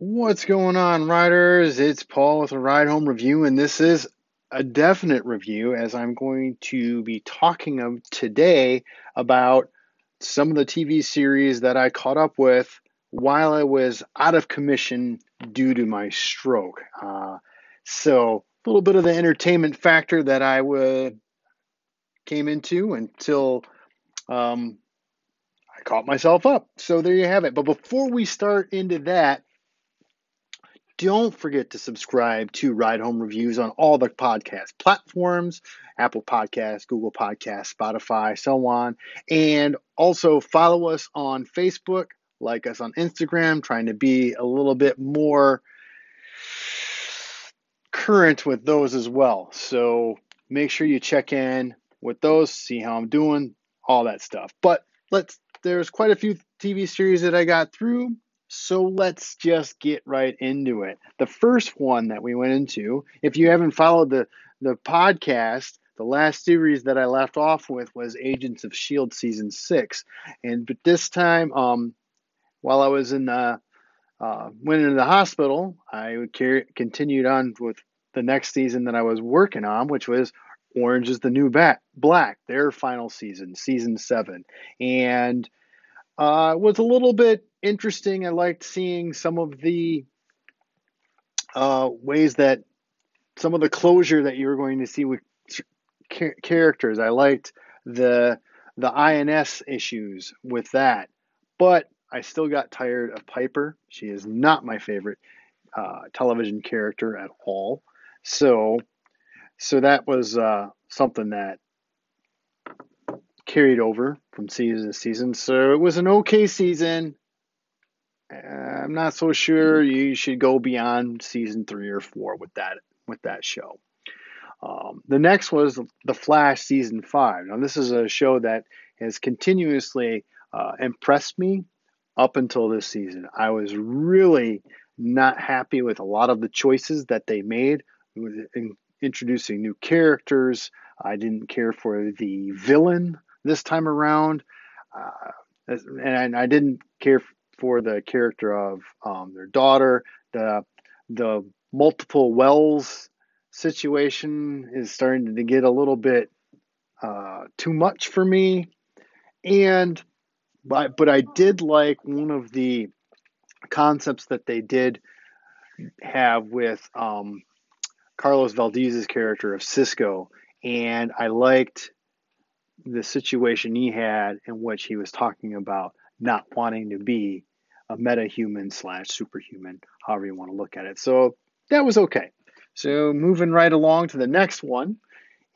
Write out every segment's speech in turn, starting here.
What's going on, riders? It's Paul with a Ride Home Review, and this is a definite review as I'm going to be talking of today about some of the TV series that I caught up with while I was out of commission due to my stroke. Uh, so, a little bit of the entertainment factor that I would came into until um, I caught myself up. So there you have it. But before we start into that, don't forget to subscribe to Ride Home Reviews on all the podcast platforms Apple Podcasts, Google Podcasts, Spotify, so on. And also follow us on Facebook, like us on Instagram, trying to be a little bit more current with those as well. So make sure you check in with those, see how I'm doing, all that stuff. But let's there's quite a few TV series that I got through. So let's just get right into it. The first one that we went into, if you haven't followed the, the podcast, the last series that I left off with was Agents of S.H.I.E.L.D. season six. And but this time, um, while I was in the, uh, went into the hospital, I continued on with the next season that I was working on, which was Orange is the New Bat- Black, their final season, season seven. And uh, was a little bit interesting. I liked seeing some of the uh, ways that some of the closure that you were going to see with characters. I liked the the INS issues with that, but I still got tired of Piper. She is not my favorite uh, television character at all. So, so that was uh, something that carried over from season to season. So it was an okay season. I'm not so sure you should go beyond season three or four with that with that show. Um, the next was The Flash season five. Now this is a show that has continuously uh, impressed me up until this season. I was really not happy with a lot of the choices that they made in introducing new characters. I didn't care for the villain this time around. Uh, and I didn't care for the character of um, their daughter. The the multiple wells situation is starting to get a little bit uh, too much for me, and but but I did like one of the concepts that they did have with um, Carlos Valdes's character of Cisco, and I liked the situation he had in which he was talking about not wanting to be a meta human slash superhuman, however you want to look at it. So that was okay. So moving right along to the next one,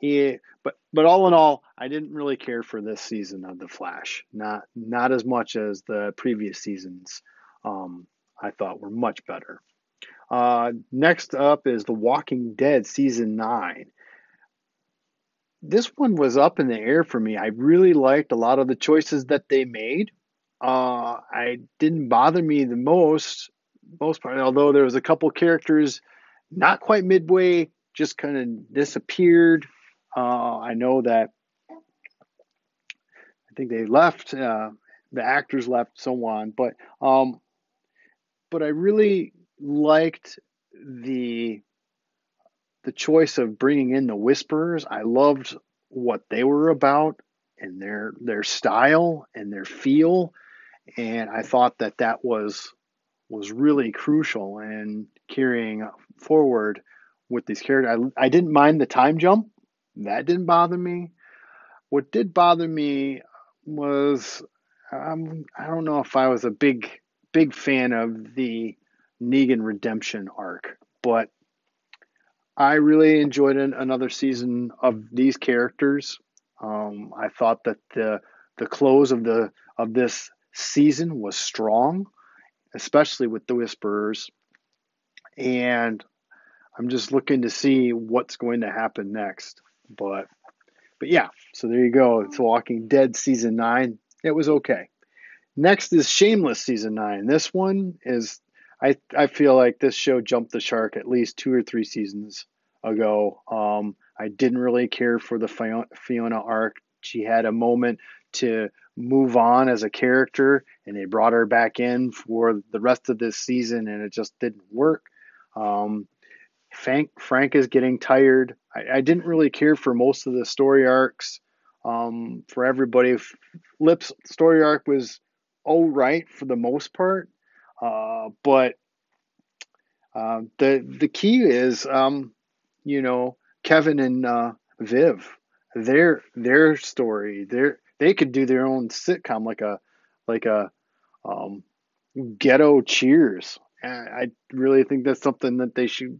but but all in all, I didn't really care for this season of The Flash. Not not as much as the previous seasons. Um, I thought were much better. Uh, next up is The Walking Dead season nine this one was up in the air for me. I really liked a lot of the choices that they made. Uh, I didn't bother me the most, most part, although there was a couple characters not quite midway, just kind of disappeared. Uh, I know that I think they left, uh, the actors left, so on. But um, but I really liked the the choice of bringing in the Whisperers. I loved what they were about and their their style and their feel, and I thought that that was was really crucial in carrying forward with these characters. I, I didn't mind the time jump; that didn't bother me. What did bother me was um, I don't know if I was a big big fan of the Negan redemption arc, but I really enjoyed an, another season of these characters. Um, I thought that the the close of the of this season was strong, especially with the Whisperers, and I'm just looking to see what's going to happen next. But but yeah, so there you go. It's Walking Dead season nine. It was okay. Next is Shameless season nine. This one is I I feel like this show jumped the shark at least two or three seasons ago. Um, I didn't really care for the Fiona arc. She had a moment to move on as a character, and they brought her back in for the rest of this season, and it just didn't work. Um, Frank Frank is getting tired. I, I, didn't really care for most of the story arcs. Um, for everybody, Lip's story arc was all right for the most part, uh, but uh, the the key is, um, you know, Kevin and uh, Viv, their their story, their they could do their own sitcom like a like a um, ghetto Cheers. I really think that's something that they should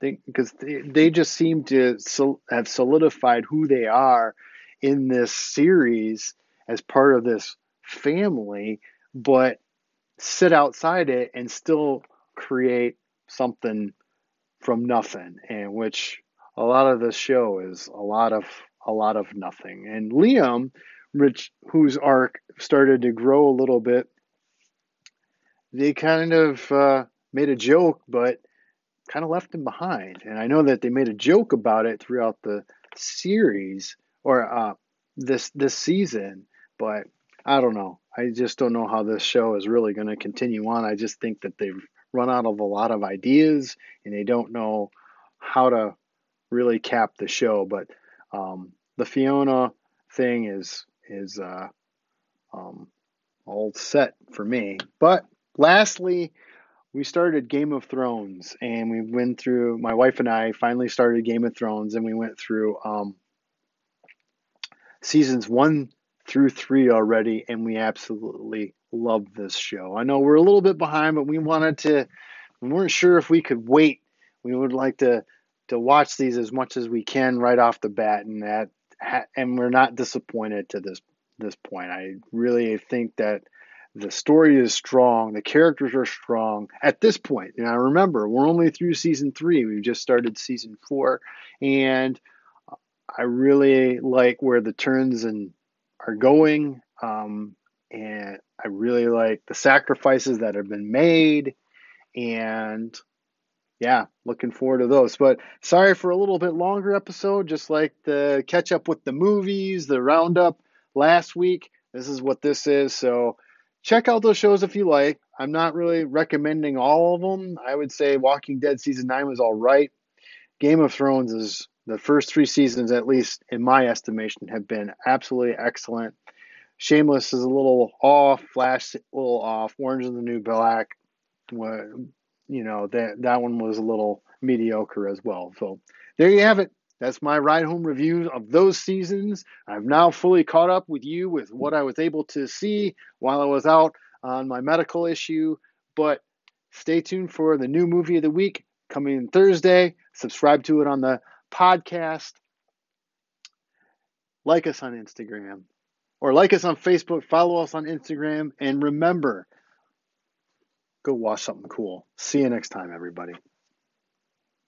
think because they, they just seem to sol- have solidified who they are in this series as part of this family, but sit outside it and still create something from nothing, and which a lot of the show is a lot of a lot of nothing. And Liam, Rich, whose arc started to grow a little bit, they kind of uh, made a joke, but kind of left him behind. And I know that they made a joke about it throughout the series or uh, this this season, but I don't know. I just don't know how this show is really going to continue on. I just think that they've run out of a lot of ideas and they don't know how to really cap the show. But um, the Fiona thing is is uh, um, all set for me. But lastly, we started Game of Thrones and we went through. My wife and I finally started Game of Thrones and we went through um, seasons one through three already, and we absolutely love this show. I know we're a little bit behind, but we wanted to. We weren't sure if we could wait. We would like to to watch these as much as we can right off the bat, and that and we're not disappointed to this this point. I really think that the story is strong, the characters are strong at this point. Now remember, we're only through season three. We've just started season four, and I really like where the turns and are going. Um, and I really like the sacrifices that have been made. And yeah, looking forward to those. But sorry for a little bit longer episode, just like the catch up with the movies, the roundup last week. This is what this is. So check out those shows if you like. I'm not really recommending all of them. I would say Walking Dead season 9 was all right. Game of Thrones is the first three seasons, at least in my estimation, have been absolutely excellent. Shameless is a little off, Flash a little off, Orange is the New Black, you know that that one was a little mediocre as well. So there you have it. That's my ride home review of those seasons. I've now fully caught up with you with what I was able to see while I was out on my medical issue. But stay tuned for the new movie of the week coming Thursday. Subscribe to it on the podcast. Like us on Instagram or like us on Facebook, follow us on Instagram, and remember go watch something cool. See you next time, everybody.